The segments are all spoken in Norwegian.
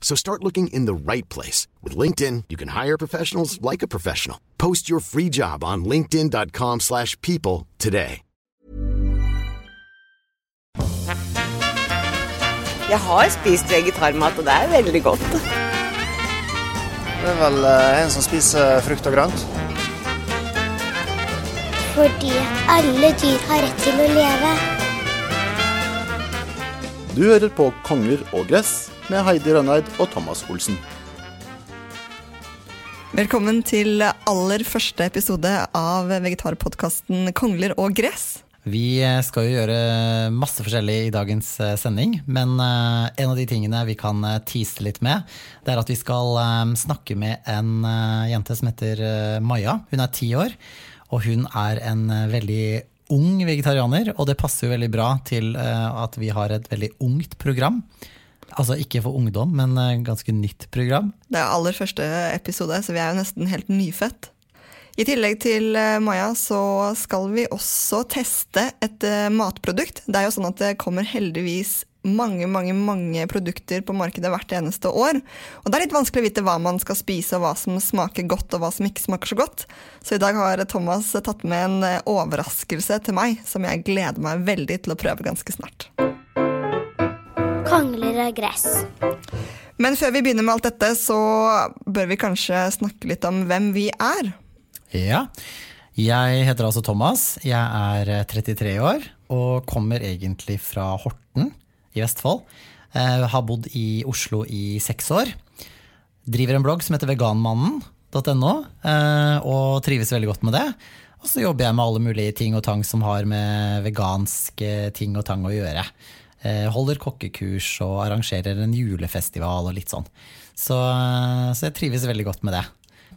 So start looking in the right place. With LinkedIn, you can hire professionals like a professional. Post your free job on linkedin.com slash people today. Jeg har spist vegetarmat, og det er veldig godt. Det er vel eh, en som spiser frukt og grønt. Fordi alle dyr har rett til å leve. Du hører på Konger og gress med Heidi Rønneid og Thomas Olsen. Velkommen til aller første episode av vegetarpodkasten Kongler og gress. Vi skal jo gjøre masse forskjellig i dagens eh, sending, men eh, en av de tingene vi kan eh, tease litt med, det er at vi skal snakke med en jente som heter Maja. Hun er ti år, og hun er en veldig ung vegetarianer, og det passer jo veldig bra til at vi har et veldig ungt program. Altså ikke for ungdom, men ganske nytt program. Det er aller første episode, så vi er jo nesten helt nyfødt. I tillegg til eh, Maja så skal vi også teste et eh, matprodukt. Det er jo sånn at det kommer heldigvis mange mange, mange produkter på markedet hvert eneste år. Og det er litt vanskelig å vite hva man skal spise, og hva som smaker godt og hva som ikke smaker så godt. Så i dag har Thomas tatt med en eh, overraskelse til meg som jeg gleder meg veldig til å prøve ganske snart. Kongler og gress. Men før vi begynner med alt dette, så bør vi kanskje snakke litt om hvem vi er. Ja. Jeg heter altså Thomas. Jeg er 33 eh, år og kommer egentlig fra Horten i Vestfold. Jeg har bodd i Oslo i seks år. Driver en blogg som heter veganmannen.no, eh, og trives veldig godt med det. Og så jobber jeg med alle mulige ting og tang som har med veganske ting og tang å gjøre. Eh, holder kokkekurs og arrangerer en julefestival og litt sånn. Så, så jeg trives veldig godt med det.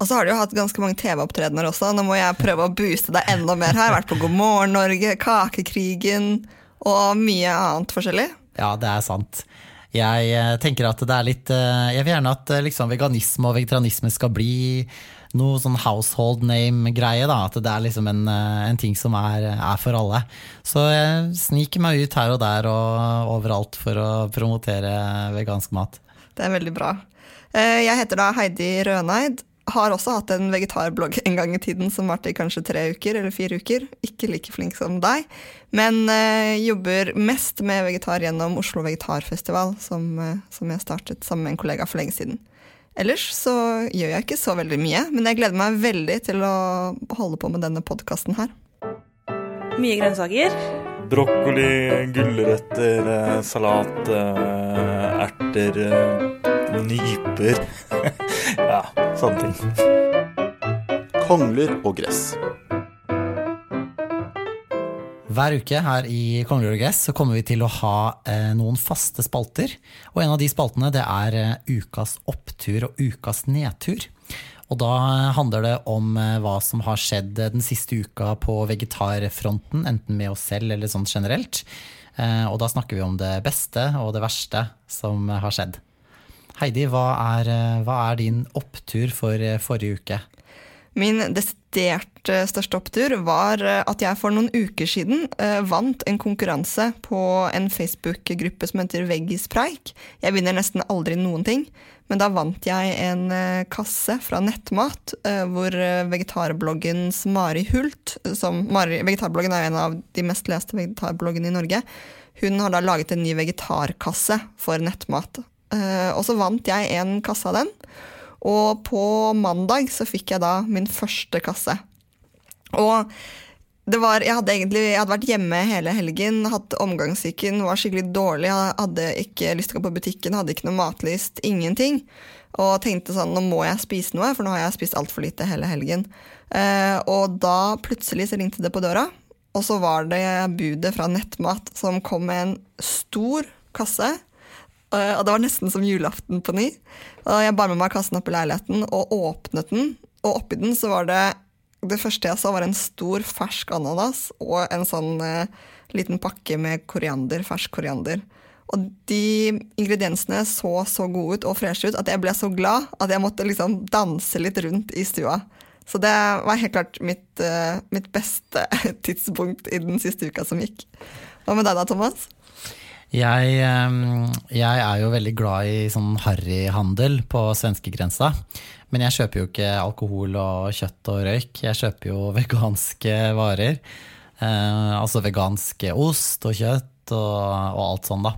Og så har du jo hatt ganske mange TV-opptredener også. Nå må jeg prøve å booste deg enda mer her. Jeg har Vært på God morgen Norge, Kakekrigen og mye annet forskjellig. Ja, det er sant. Jeg eh, tenker at det er litt eh, Jeg vil gjerne at eh, liksom, veganisme og vegetarianisme skal bli noe sånn household name-greie. da, At det er liksom en, en ting som er, er, for alle. Så jeg sniker meg ut her og der og overalt for å promotere vegansk mat. Det er veldig bra. Jeg heter da Heidi Røneid har også hatt en vegetarblogg en gang i tiden som varte i kanskje tre uker eller fire uker. Ikke like flink som deg, men uh, jobber mest med vegetar gjennom Oslo Vegetarfestival, som, uh, som, jeg startet sammen med en kollega for lenge siden. Ellers så gjør jeg ikke så veldig mye, men jeg gleder meg veldig til å holde på med denne podkasten her. Mye grønnsaker. Brokkoli, gulrøtter, eh, salat, erter, nyper. ja sånne ting. Kongler og gress. Hver uke her i Kongler og gress så kommer vi til å ha eh, noen faste spalter. Og en av de spaltene det er eh, ukas opptur og ukas nedtur. Og da handler det om eh, hva som har skjedd den siste uka på vegetarfronten, enten med oss selv eller sånn generelt. Eh, og da snakker vi om det beste og det verste som har skjedd. Heidi, hva er, eh, hva er din opptur for eh, forrige uke? Min desidert eh, største opptur var at jeg for noen uker siden vant en konkurranse på en Facebook-gruppe som heter Veggispreik. Jeg vinner nesten aldri noen ting, men da vant jeg en kasse fra Nettmat, hvor vegetarbloggens Mari Hult som Mari, Vegetarbloggen er en av de mest leste vegetarbloggene i Norge. Hun har da laget en ny vegetarkasse for nettmat. Eh, og så vant jeg en kasse av den. Og på mandag så fikk jeg da min første kasse. Og det var, jeg, hadde egentlig, jeg hadde vært hjemme hele helgen, hatt omgangssyken, var skikkelig dårlig. Hadde ikke lyst til å gå på butikken, hadde ikke noe matlyst, ingenting. Og tenkte sånn, nå må jeg spise noe, for nå har jeg spist altfor lite hele helgen. Eh, og da plutselig så ringte det på døra, og så var det budet fra Nettmat som kom med en stor kasse. Eh, og det var nesten som julaften på ny. Og jeg bar med meg kassen opp i leiligheten og åpnet den. Og oppi den så var det det første jeg så, var en stor fersk ananas og en sånn eh, liten pakke med koriander, fersk koriander. Og de ingrediensene så så gode ut og freshe ut at jeg ble så glad at jeg måtte liksom danse litt rundt i stua. Så det var helt klart mitt, eh, mitt beste tidspunkt i den siste uka som gikk. Hva med deg da, Thomas? Jeg, jeg, er jo veldig glad i sånn harryhandel på svenskegrensa. Men jeg kjøper jo ikke alkohol og kjøtt og røyk. Jeg kjøper jo veganske varer. Eh, altså vegansk ost og kjøtt og, og, alt sånn, da.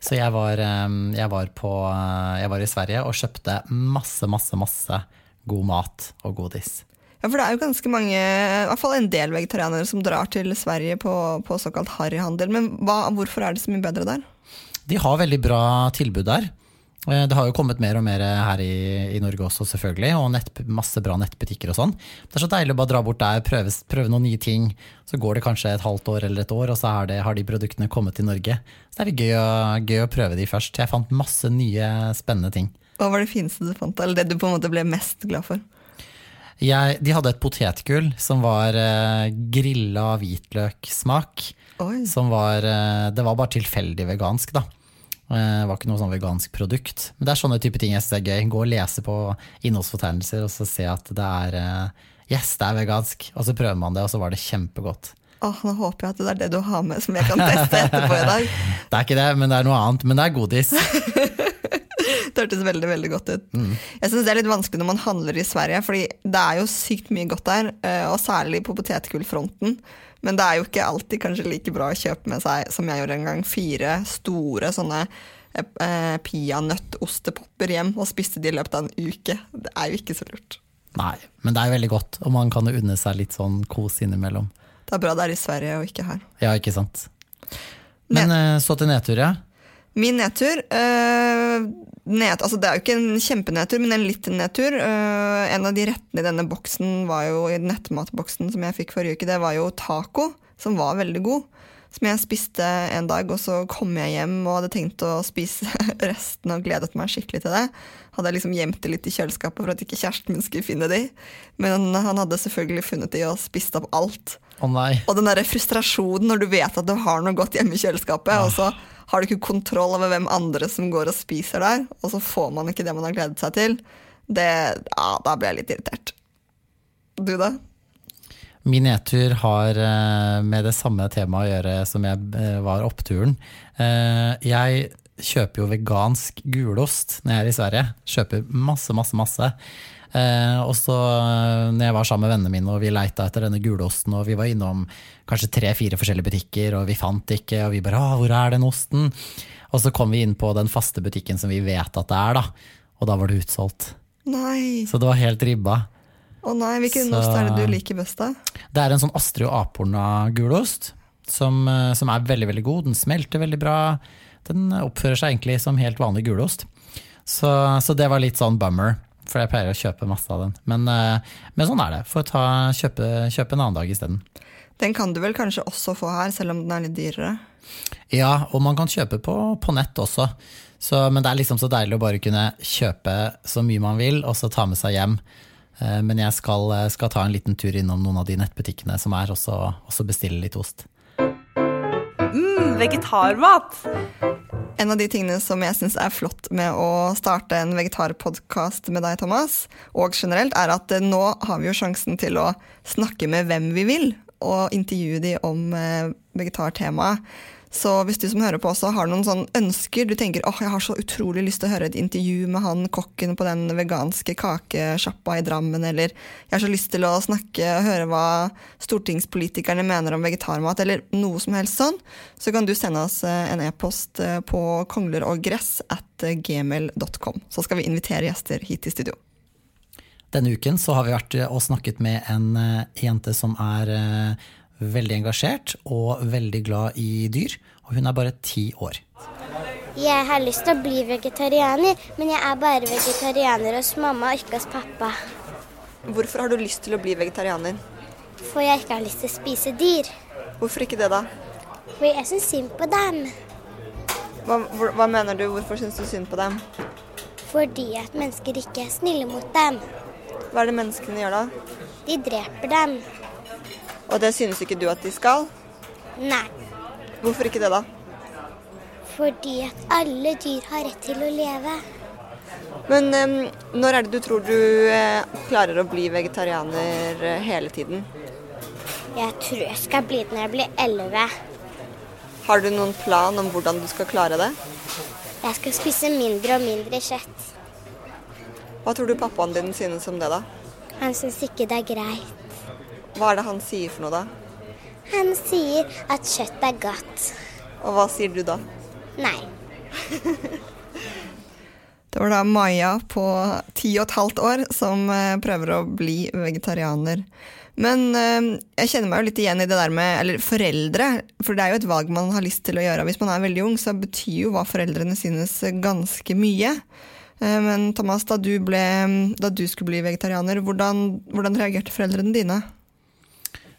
Så jeg var, jeg, var på, eh, jeg var i Sverige og kjøpte masse, masse, masse god mat og godis. Ja, for det er jo ganske mange, i hvert fall en del vegetarianere som drar til Sverige på, på såkalt harryhandel. Men hva, hvorfor er det så mye bedre der? De har veldig bra tilbud der. Eh, det har jo kommet mer og mer her i, i Norge også, selvfølgelig, og nett, masse bra nettbutikker og sånn. Det er så deilig å bare dra bort der, prøve, prøve, noen nye ting. Så går det kanskje et halvt år eller et år, og så det, har de produktene kommet til Norge. Så det er gøy å, gøy å prøve de først. Jeg fant masse nye, spennende ting. Hva var det fineste du fant, eller det du på en måte ble mest glad for? Jeg, de hadde et potetgull som var eh, grilla hvitløksmak. Som var, eh, det var bare tilfeldig vegansk, da. Det eh, var ikke noe sånn vegansk produkt. Men det er sånne type ting jeg synes er gøy. Gå og lese på innholdsfortegnelser og så se at det er eh, Yes, det er vegansk. Og så prøver man det, og så var det kjempegodt. Åh, Nå håper jeg at det er det du har med som jeg kan teste etterpå i dag. det er ikke det, men det er noe annet. Men det er godis. det hørtes veldig veldig godt ut. Mm. Jeg synes Det er litt vanskelig når man handler i Sverige, fordi det er jo sykt mye godt der. Eh, og særlig på potetgullfronten. Men det er jo ikke alltid kanskje like bra å kjøpe med seg, som jeg gjorde en gang, fire store sånne eh, peanøttostepopper hjem og spiste de i løpet av en uke. Det er jo ikke så lurt. Nei, men det er veldig godt, og man kan jo unne seg litt sånn kos innimellom. Det er bra det er i Sverige og ikke her. Ja, ikke sant. Men Ned. Eh, så til nedtur, ja. Min nedtur øh, ned, altså Det er jo ikke en kjempenedtur, men en litt nedtur. Øh, en av de rettene i denne boksen var jo i nettmatboksen som jeg fikk forrige uke, det var jo taco, som var veldig god. Som jeg spiste en dag, og så kom jeg hjem og hadde tenkt å spise resten og gledet meg skikkelig til det. Hadde jeg liksom gjemt det litt i kjøleskapet for at ikke kjæresten min skulle finne de. Men han hadde selvfølgelig funnet de og spist opp alt. Oh, og den der frustrasjonen når du vet at du har noe godt hjemme i kjøleskapet, ah. og så har du ikke kontroll over hvem andre som går og spiser der, og så får man ikke det man har gledet seg til, det, ja, da blir jeg litt irritert. Du, da? Min nedtur har eh, med det samme temaet å gjøre som jeg eh, var oppturen. Eh, jeg kjøper jo vegansk gulost når jeg er i Sverige. Kjøper masse, masse, masse. Eh, og så eh, når jeg var sammen med vennene mine og vi leita etter denne gulosten, og vi var innom kanskje tre-fire forskjellige butikker, og vi fant ikke, og vi bare 'Å, hvor er den osten?' Og så kom vi inn på den faste butikken som vi vet at det er, da. Og da var det utsolgt. Nei. Så det var helt ribba. Å nei, Hvilken så, ost er det du liker best, da? Det er en sånn Astrid og Aporna gulost. Som, eh, som, er veldig veldig god. Den smelter veldig bra. Den oppfører seg egentlig som helt vanlig gulost. Så, så det var litt sånn bummer. For jeg pleier å kjøpe masse av den. Men, eh, men sånn er det. Får ta, kjøpe, kjøpe en annen dag isteden. Den kan du vel kanskje også få her, selv om den er litt dyrere? Ja, og man kan kjøpe på, på nett også. Så, men det er liksom så deilig å bare kunne kjøpe så mye man vil, og så ta med seg hjem. Eh, men jeg skal, skal ta en liten tur innom noen av de nettbutikkene som er, og så bestille litt ost. Mm, vegetarmat! En av de tingene som jeg syns er flott med å starte en vegetarpodkast med deg, Thomas, og generelt, er at nå har vi jo sjansen til å snakke med hvem vi vil, og intervjue de om eh, vegetartemaet. Så hvis du som hører på også har noen sånne ønsker, du tenker åh, jeg har så utrolig lyst til å høre et intervju med han kokken på den veganske kakesjappa i Drammen, eller jeg har så lyst til å snakke og høre hva stortingspolitikerne mener om vegetarmat, eller noe som helst sånn, så kan du sende oss eh, en e-post eh, på kongleroggress at gmail.com. Så skal vi invitere gjester hit til studio. Denne uken så har vi vært og snakket med en jente som er veldig engasjert og veldig glad i dyr. Og hun er bare ti år. Jeg har lyst til å bli vegetarianer, men jeg er bare vegetarianer hos mamma og ikke hos pappa. Hvorfor har du lyst til å bli vegetarianer? For jeg ikke har lyst til å spise dyr. Hvorfor ikke det, da? For jeg syns synd på dem. Hva, hva mener du? Hvorfor syns du synd på dem? Fordi at mennesker ikke er snille mot dem. Hva er det menneskene gjør da? De dreper dem. Og det synes ikke du at de skal? Nei. Hvorfor ikke det, da? Fordi at alle dyr har rett til å leve. Men um, når er det du tror du uh, klarer å bli vegetarianer uh, hele tiden? Jeg tror jeg skal bli det når jeg blir elleve. Har du noen plan om hvordan du skal klare det? Jeg skal spise mindre og mindre kjøtt. Hva tror du pappaen din synes om det, da? Han syns ikke det er greit. Hva er det han sier for noe, da? Han sier at kjøtt er godt. Og hva sier du da? Nei. det var da Maja på ti og et halvt år som eh, prøver å bli vegetarianer. Men øh, jeg kjenner meg jo litt igjen i det der med eller foreldre. For det er jo et valg man har lyst til å gjøre. Hvis man er veldig ung, så betyr jo hva foreldrene synes ganske mye. Uh, men Thomas, da du, ble, da du, skulle bli vegetarianer, hvordan, hvordan reagerte foreldrene dine?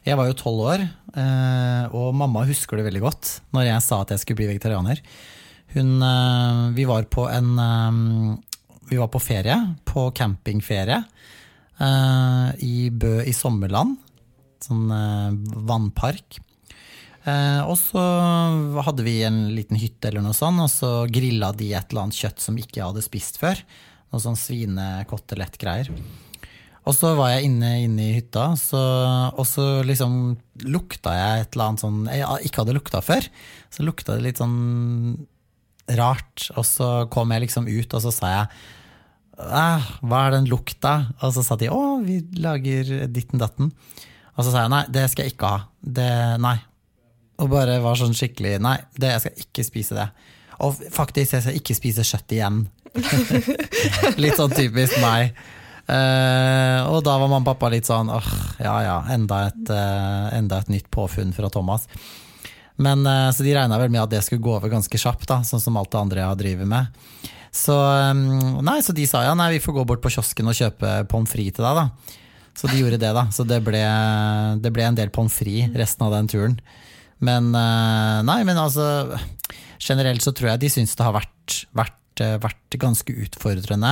Jeg var jo tolv år, øh, og mamma husker det veldig godt når jeg sa at jeg skulle bli vegetarianer. Hun, øh, vi var på en Vi var på ferie, på campingferie i Bø i Sommerland. Sånn vannpark. Og så hadde vi en liten hytte, eller noe sånt, og så grilla de et eller annet kjøtt som ikke jeg hadde spist før. Noe sånn svinekotelettgreier. Og så var jeg inne, inne i hytta, så, og så liksom lukta jeg et eller annet sånn jeg ikke hadde lukta før. Så lukta det litt sånn rart, og så kom jeg liksom ut, og så sa jeg hva er den lukta? Og så sa de å, vi lager ditten datten. Og så sa jeg nei, det skal jeg ikke ha. Det, nei. Og bare var sånn skikkelig nei, det, jeg skal ikke spise det. Og faktisk, jeg skal ikke spise kjøtt igjen. litt sånn typisk meg. Uh, og da var mamma og pappa litt sånn åh, ja ja, enda et, uh, enda et nytt påfunn fra Thomas. Men uh, Så de regna vel med at det skulle gå over ganske kjapt, da, sånn som alt det andre jeg drevet med. Så, um, nei, så de sa ja, nei, vi får gå bort på kiosken og kjøpe pommes frites til deg, da. Så de gjorde det, da. Så det ble, det ble en del pommes frites resten av den turen. Men nei, men altså Generelt så tror jeg de syns det har vært, vært, vært ganske utfordrende.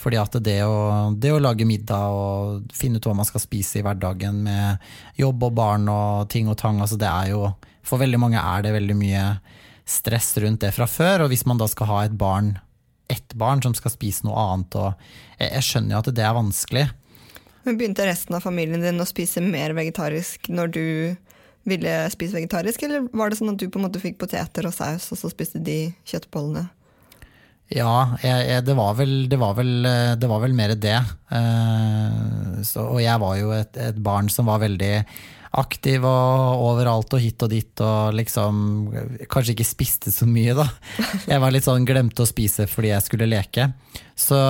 Fordi at det å, det å, lage middag og finne ut hva man skal spise i hverdagen med jobb og barn og ting og tang, altså det er jo For veldig mange er det veldig mye stress rundt det fra før, og hvis man da skal ha et barn ett barn som skal spise noe annet. Og jeg, jeg skjønner jo at det er vanskelig. Men Begynte resten av familien din å spise mer vegetarisk når du ville spise vegetarisk, eller var det sånn at du på en måte fikk poteter og saus, og så spiste de kjøttbollene? Ja, jeg, jeg, det, var vel, det, var vel, det, var vel, mer det. Uh, så, og jeg var jo et, et barn som var veldig aktiv og overalt og hit og dit og liksom kanskje ikke spiste så mye, da. Jeg var litt sånn glemte å spise fordi jeg skulle leke. Så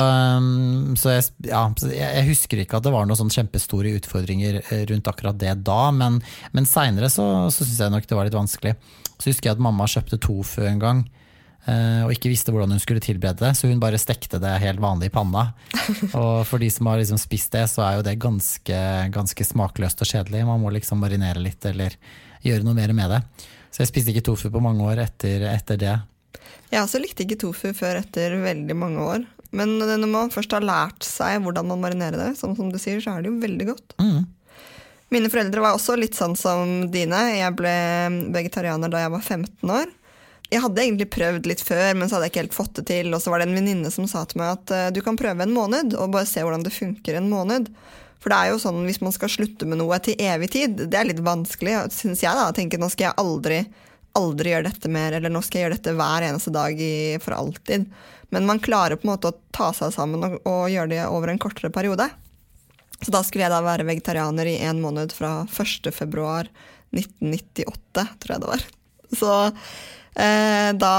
Um, så jeg, ja, jeg, husker ikke at det var noen sånn kjempestore utfordringer eh, rundt akkurat det da, men, men seinere så, så syns jeg nok det var litt vanskelig. Så husker jeg at mamma kjøpte tofu en gang eh, og ikke visste hvordan hun skulle tilberede det, så hun bare stekte det helt vanlig i panna. Og for de som har liksom spist det, så er jo det ganske, ganske smakløst og kjedelig. Man må liksom marinere litt eller gjøre noe mer med det. Så jeg spiste ikke tofu på mange år etter, etter det. Jeg også likte ikke tofu før etter veldig mange år. Men når man først har lært seg hvordan man marinerer det, sånn som du sier, så er det jo veldig godt. Mm. Mine foreldre var også litt sånn som dine. Jeg ble vegetarianer da jeg var 15 år. Jeg hadde egentlig prøvd litt før, men så hadde jeg ikke helt fått det til. Og så var det en venninne som sa til meg at uh, du kan prøve en måned, og bare se hvordan det funker en måned. For det er jo sånn hvis man skal slutte med noe til evig tid, det er litt vanskelig, syns jeg. da, tenker Nå skal jeg aldri, aldri gjøre dette mer, eller nå skal jeg gjøre dette hver eneste dag i, for alltid. Men man klarer på en måte å ta seg sammen og, og gjøre det over en kortere periode. Så da skulle jeg da være vegetarianer i en måned fra 1. februar 1998, tror jeg det var. Så eh, da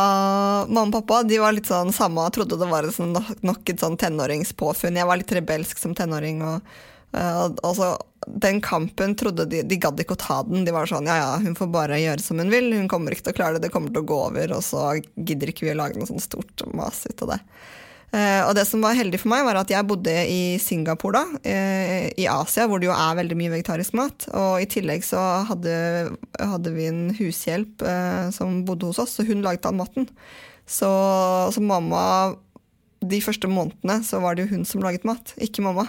Mamma og pappa de var litt sånn samme, trodde det var sånn, nok et sånn tenåringspåfunn. Jeg var litt rebelsk som tenåring. og Uh, altså, den kampen trodde de De gadd ikke å ta den. De var sånn ja ja, hun får bare gjøre som hun vil. Hun kommer ikke til å klare det, det kommer til å gå over. Og så gidder ikke vi å lage noe sånt stort mas ut av det. Uh, og det som var heldig for meg, var at jeg bodde i Singapore da, uh, i Asia, hvor det jo er veldig mye vegetarisk mat. Og i tillegg så hadde, hadde vi en hushjelp som bodde hos oss, så hun laget all maten. Så, så mamma De første månedene så var det jo hun som laget mat, ikke mamma.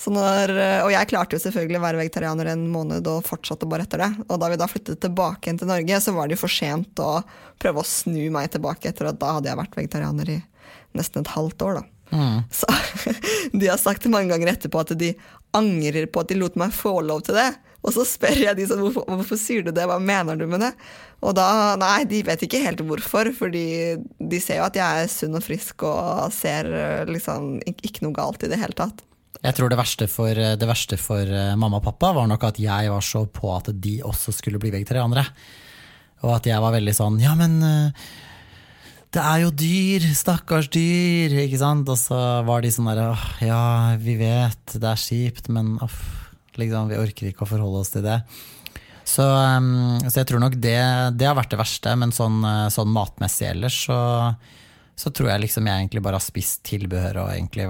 Når, og jeg klarte jo selvfølgelig å være vegetarianer en måned og fortsatte bare etter det. Og da vi da flyttet tilbake igjen til Norge, så var det jo for sent å prøve å snu meg tilbake etter at da hadde jeg vært vegetarianer i nesten et halvt år, da. Mm. Så de har sagt mange ganger etterpå at de angrer på at de lot meg få lov til det. Og så spør jeg de sånn hvorfor, hvorfor sier du det, hva mener du med det? Og da, nei, de vet ikke helt hvorfor, fordi de ser jo at jeg er sunn og frisk og ser liksom ikke noe galt i det hele tatt. Jeg tror det verste, for, det verste for eh, mamma og pappa var nok at jeg var så på at de også skulle bli vegetarianere. Og at jeg var veldig sånn Ja, men eh, det er jo dyr! Stakkars dyr! Ikke sant? Og så var de sånn derre Ja, vi vet, det er kjipt, men off, liksom, vi orker ikke å forholde oss til det. Så, um, så jeg tror nok det, det, har vært det verste, men sånn, eh, sånn matmessig ellers så, så tror jeg liksom jeg egentlig bare har spist tilbehør og egentlig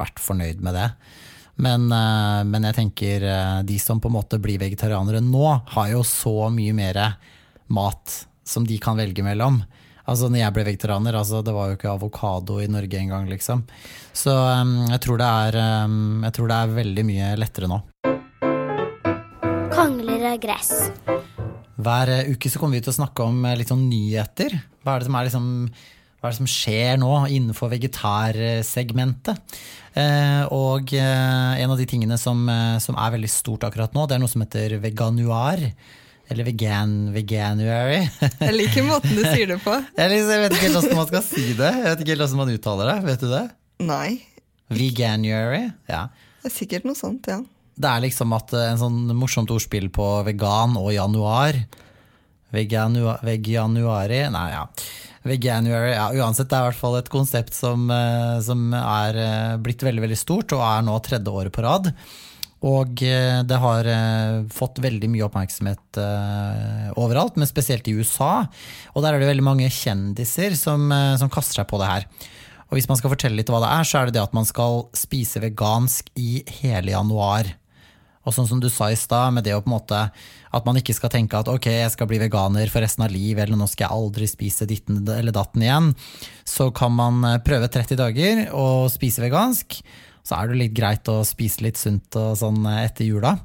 vært fornøyd med det. Men, eh, men, jeg tenker eh, de som på en måte blir vegetarianere nå, har jo så mye mer mat som de kan velge mellom. Altså når jeg ble vegetarianer, altså, det var jo ikke avokado i Norge engang, liksom. Så um, jeg, tror er, um, jeg tror det er veldig mye lettere nå. Kongler av gress. Hver uke så kommer vi til å snakke om litt sånn nyheter. Hva er det som er liksom hva er det som skjer nå innenfor vegetarsegmentet? Eh, og eh, en av de tingene som, eh, som, er veldig stort akkurat nå, det er noe som heter veganuar. Eller vegan, veganuary. Jeg liker måten du sier det på. jeg, liksom, jeg vet ikke helt hvordan man skal si det. Jeg vet ikke helt hvordan man uttaler det. Vet du det? Nei. Veganuary? Ja. Det er sikkert noe sånt, ja. Det er liksom at en sånn morsomt ordspill på vegan og januar. Veganuari Nei, ja. Veganuary, ja, uansett, det er i hvert fall et konsept som, eh, som, er eh, blitt veldig veldig stort, og er nå tredje året på rad. Og eh, det har fått veldig mye oppmerksomhet overalt, men spesielt i USA. Og der er det veldig mange kjendiser som, som kaster seg på det her. Og hvis man skal fortelle litt hva det er, så er det det at man skal spise vegansk i hele januar. Og sånn som du sa i stad, med det å på en måte At man ikke skal tenke at ok, jeg skal bli veganer for resten av livet, eller nå skal jeg aldri spise ditten eller datten igjen. Så kan man eh, prøve 30 dager og spise vegansk. Så er det litt greit å spise litt sunt sånn eh, etter jula.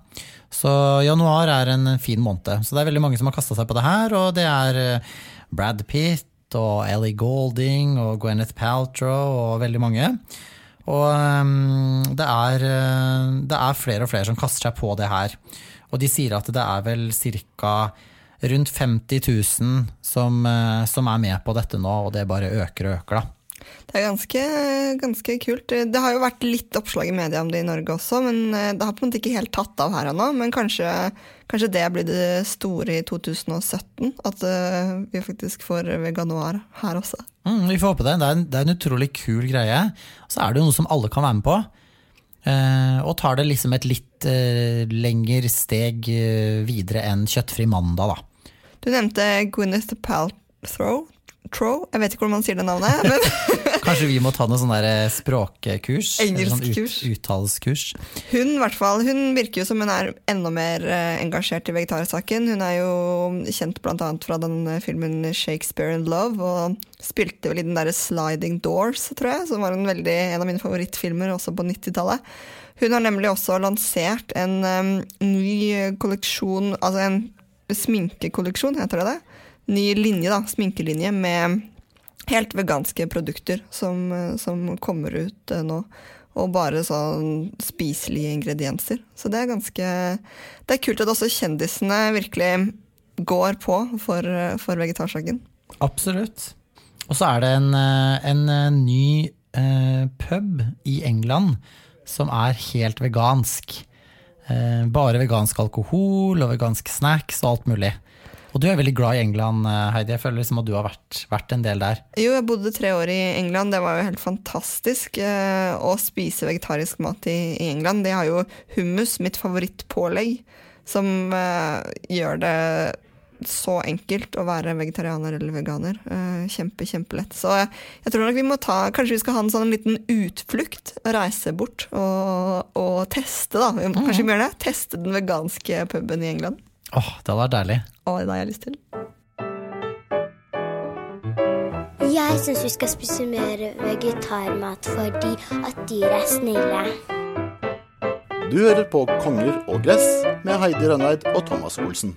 Så januar er en fin måned. Så det er veldig mange som har kasta seg på det her, og det er eh, Brad Pitt og Ellie Golding og Gwyneth Paltrow og veldig mange. Og um, det, er, eh, det er flere og flere som kaster seg på det her. Og de sier at det er vel ca. rundt 50 000 som, eh, som, er med på dette nå, og det bare øker og øker, da. Det er ganske, ganske, kult. Det har jo vært litt oppslag i media om det i Norge også, men eh, det har på en måte ikke helt tatt av her ennå. Men kanskje, kanskje, det blir det store i 2017? At vi faktisk får veganoar her også? Mm, vi får håpe det. Det er, en, det er, en, utrolig kul greie. Så er det jo noe som alle kan være med på. Eh, og tar det liksom et litt eh, lengre steg eh, videre enn kjøttfri mandag, da. Du nevnte Gwyneth Paltrow. Tro. Jeg vet ikke hvordan man sier det navnet. Men Kanskje vi må ta noe sånn der eh, språkkurs? sånn Engelskkurs. Ut, uttaleskurs. hun, i hvert fall, hun virker jo som hun er enda mer eh, engasjert i vegetarsaken. Hun er jo kjent bl.a. fra den eh, filmen 'Shakespeare in Love', og spilte vel i den derre 'Sliding Doors', tror jeg, som var en, veldig, en av mine favorittfilmer også på 90-tallet. Hun har nemlig også lansert en um, ny kolleksjon, altså en sminkekolleksjon, heter det det? Ny linje, da, sminkelinje med helt veganske produkter som, eh, som kommer ut eh, nå. Og bare sånn spiselige ingredienser. Så det er ganske Det er kult at også kjendisene virkelig går på for, eh, for vegetarsaken. Absolutt. Og så er det en, en ny eh, pub i England som er helt vegansk. Eh, bare vegansk alkohol og vegansk snacks og alt mulig. Og du er veldig glad i England, eh, Heidi. Jeg føler liksom at du har vært, vært en del der. Jo, jeg bodde tre år i England. Det var jo helt fantastisk eh, å spise vegetarisk mat i, i England. De har jo hummus, mitt favorittpålegg, som eh, gjør det så enkelt å være vegetarianer eller veganer. Kjempe, kjempelett. Så jeg, jeg tror nok vi må ta Kanskje vi skal ha en sånn liten utflukt. Reise bort og, og teste, da. Kanskje vi må gjøre det? Teste den veganske puben i England. Åh, det hadde vært deilig. Å, det har jeg lyst til. Jeg syns vi skal spise mer vegetarmat fordi at dyr er snille. Du hører på Konger og gress med Heidi Rønneid og Thomas Olsen.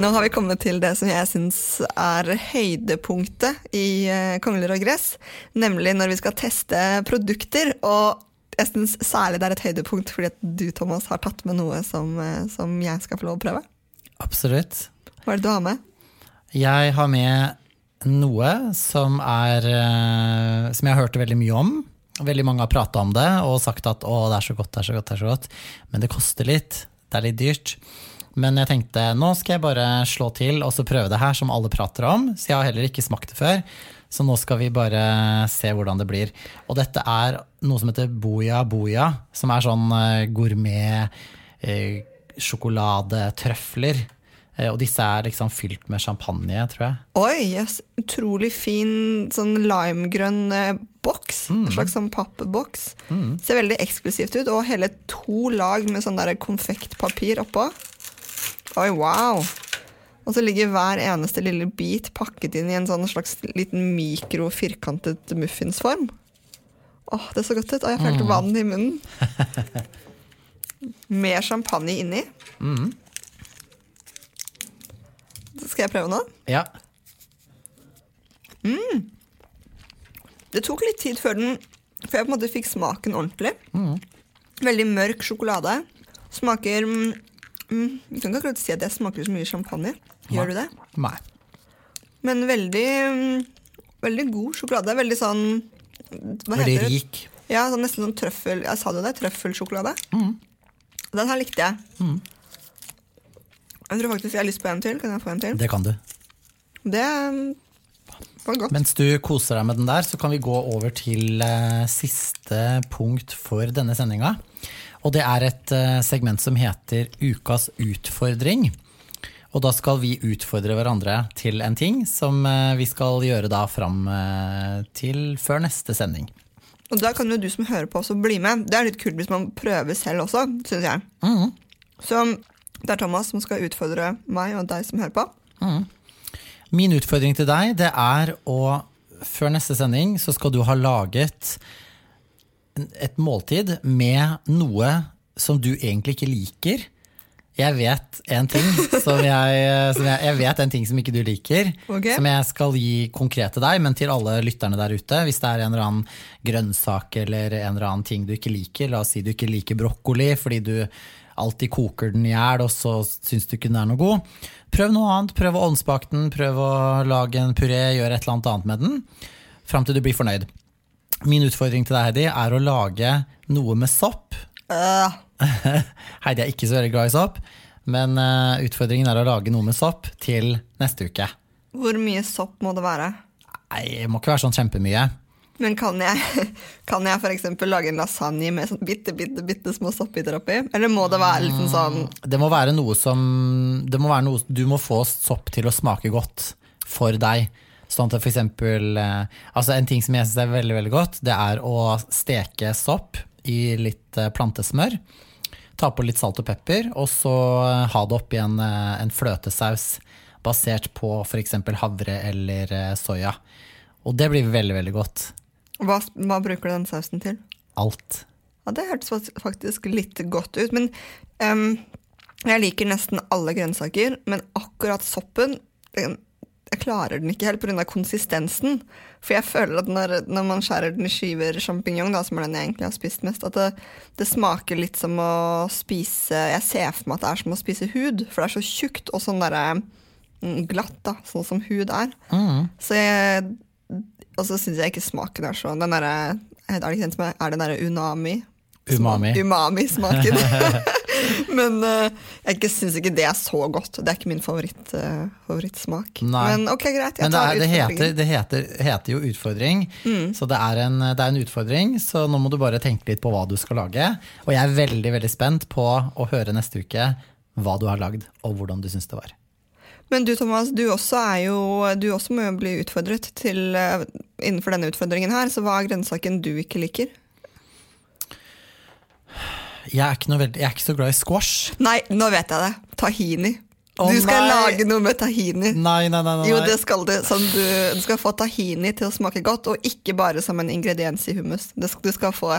Nå har vi kommet til det som jeg syns er høydepunktet i eh, Kongler og gress, nemlig når vi skal teste produkter. Og jeg syns særlig det er et høydepunkt fordi at du, Thomas, har tatt med noe som, eh, som jeg skal få lov å prøve. Absolutt. Hva er det du har med? Jeg har med noe som er eh, Som jeg hørte veldig mye om. Veldig mange har prata om det og sagt at å, det er så godt, det er så godt, det er så godt. Men det koster litt. Det er litt dyrt. Men jeg tenkte nå skal jeg bare slå til og så prøve det her som alle prater om. Så jeg har heller ikke smakt det før. Så nå skal vi bare se hvordan det blir. Og dette er noe som heter boya boya, som er sånn eh, gourmet eh, sjokoladetrøfler. Eh, Og disse er liksom fylt med champagne, tror jeg. Oi, yes. utrolig fin sånn limegrønn boks. boks. En slags sånn pappboks. Ser veldig eksklusivt ut. Og hele to lag med sånn der konfektpapir oppå. Oi, wow! Og så ligger hver eneste lille bit pakket inn i en sånn slags liten mikro firkantet muffinsform. Åh, det så godt ut. Og jeg følte Mm. vann i munnen. Mer champagne inni. Mm. Skal jeg prøve nå? Ja. Mm. Det tok litt tid før den Før jeg på en måte fikk smaken ordentlig. Veldig mørk sjokolade. Smaker mm, mm, Jeg kan ikke akkurat si at jeg smaker så mye champagne. Gjør du det? Nei. Men veldig mm, Veldig god sjokolade. Veldig sånn hva Veldig heter det? rik. Ja, sånn nesten sånn trøffel Jeg sa det der, trøffelsjokolade. Den her likte jeg. Mm. Jeg tror faktisk jeg har lyst på en til. Kan jeg få en til? Det kan du. Det mm, var godt. Mens du koser deg med den der, så kan vi gå over til eh, siste punkt for denne sendinga. Og det er et eh, segment som heter Ukas utfordring. Og da skal vi utfordre hverandre til en ting som eh, vi skal gjøre da fram eh, til før neste sending. Og da kan jo du som hører på også bli med. Det er litt kult hvis man prøver selv også, syns jeg. Mm. Så det er Thomas som skal utfordre meg og deg som hører på. Mm. Min utfordring til deg, det er å Før neste sending så skal du ha laget et måltid med noe som du egentlig ikke liker. Jeg vet en ting som jeg, som jeg, jeg vet en ting som ikke du liker. Okay. Som jeg skal gi konkret til deg, men til alle lytterne der ute. Hvis det er en eller annen grønnsak eller en eller annen ting du ikke liker. La oss si du ikke liker brokkoli fordi du alltid koker den i hjel, og så syns du ikke den er noe god. Prøv noe annet. Prøv å ovnsbake den, prøv å lage en puré, gjøre et eller annet annet med den. Fram til du blir fornøyd. Min utfordring til deg, Heidi, er å lage noe med sopp. Øh, Heidi er ikke så veldig glad i sopp, men eh, utfordringen er å lage noe med sopp til neste uke. hvor mye sopp må det være? Nei, det må ikke være sånn kjempemye. Men kan jeg, kan jeg f.eks. lage en lasagne med sånn bitte, bitte, bitte små soppbiter oppi? Eller må det være litt sånn Det må være noe som Det må være noe Du må få sopp til å smake godt for deg. Sånn at for eksempel eh, Altså en ting som jeg syns er veldig, veldig godt, det er å steke sopp i litt eh, plantesmør. Ta på litt salt og pepper, og så eh, ha det oppi en, eh, en fløtesaus basert på f.eks. havre eller soya. Og det blir veldig, veldig godt. hva, hva bruker du den sausen til? Alt. Ja, Det hørtes faktisk litt godt ut. Men um, jeg liker nesten alle grønnsaker, men akkurat soppen den- Jeg klarer den ikke helt pga. konsistensen. For jeg føler at når, når man skjærer den i skiver sjampinjong, som er den jeg egentlig har spist mest, at det, det smaker litt som å spise Jeg ser for meg at det er som å spise hud, for det er så tjukt og sånn derre mm, glatt, da, sånn som hud er. Mm. Så jeg Og så syns jeg ikke smaken er så Den derre Er det den er, er derre unami? Umami. Umami-smaken. Men eh, jeg syns ikke det er så godt. Det er ikke min favoritt, eh, favorittsmak. Nei. Men ok, greit. Jeg Men det, tar er, det, heter, det heter, heter jo utfordring, Mm. så det er, en, det er en utfordring. Så nå må du bare tenke litt på hva du skal lage. Og jeg er veldig veldig spent på å høre neste uke hva du har lagd, og hvordan du syns det var. Men du Thomas, du også, jo, du også må jo bli utfordret til, eh, innenfor denne utfordringen her. Så hva er grønnsaken du ikke liker? Jeg er veldig, jeg er ikke så glad i squash. Nei, nå vet jeg det. Tahini. Oh, du skal nei. lage noe med tahini. Nei, nei, nei. nei. Jo, det skal du. Sånn du. Du skal få tahini til å smake godt, og ikke bare som en ingrediens i hummus. Du skal få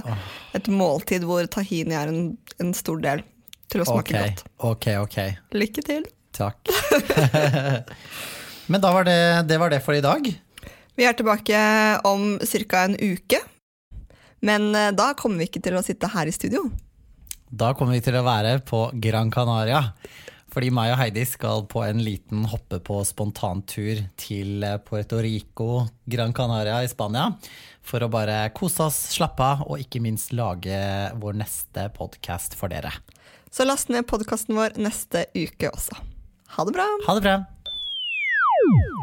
et måltid hvor tahini er en, en stor del til å smake okay. godt. ok, ok. Lykke til. Takk. Men da var det, det var det for i dag. Vi er tilbake om ca. en uke. Men eh, da kommer vi ikke til å sitte her i studio. Da kommer vi til å være på Gran Canaria. Fordi meg og Heidi skal på en liten hoppe på spontantur til Puerto Rico, Gran Canaria i Spania. For å bare kose oss, slappe av og ikke minst lage vår neste podkast for dere. Så last ned podkasten vår neste uke også. Ha det bra. Ha det bra.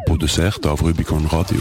Produsert av Rubicon Radio.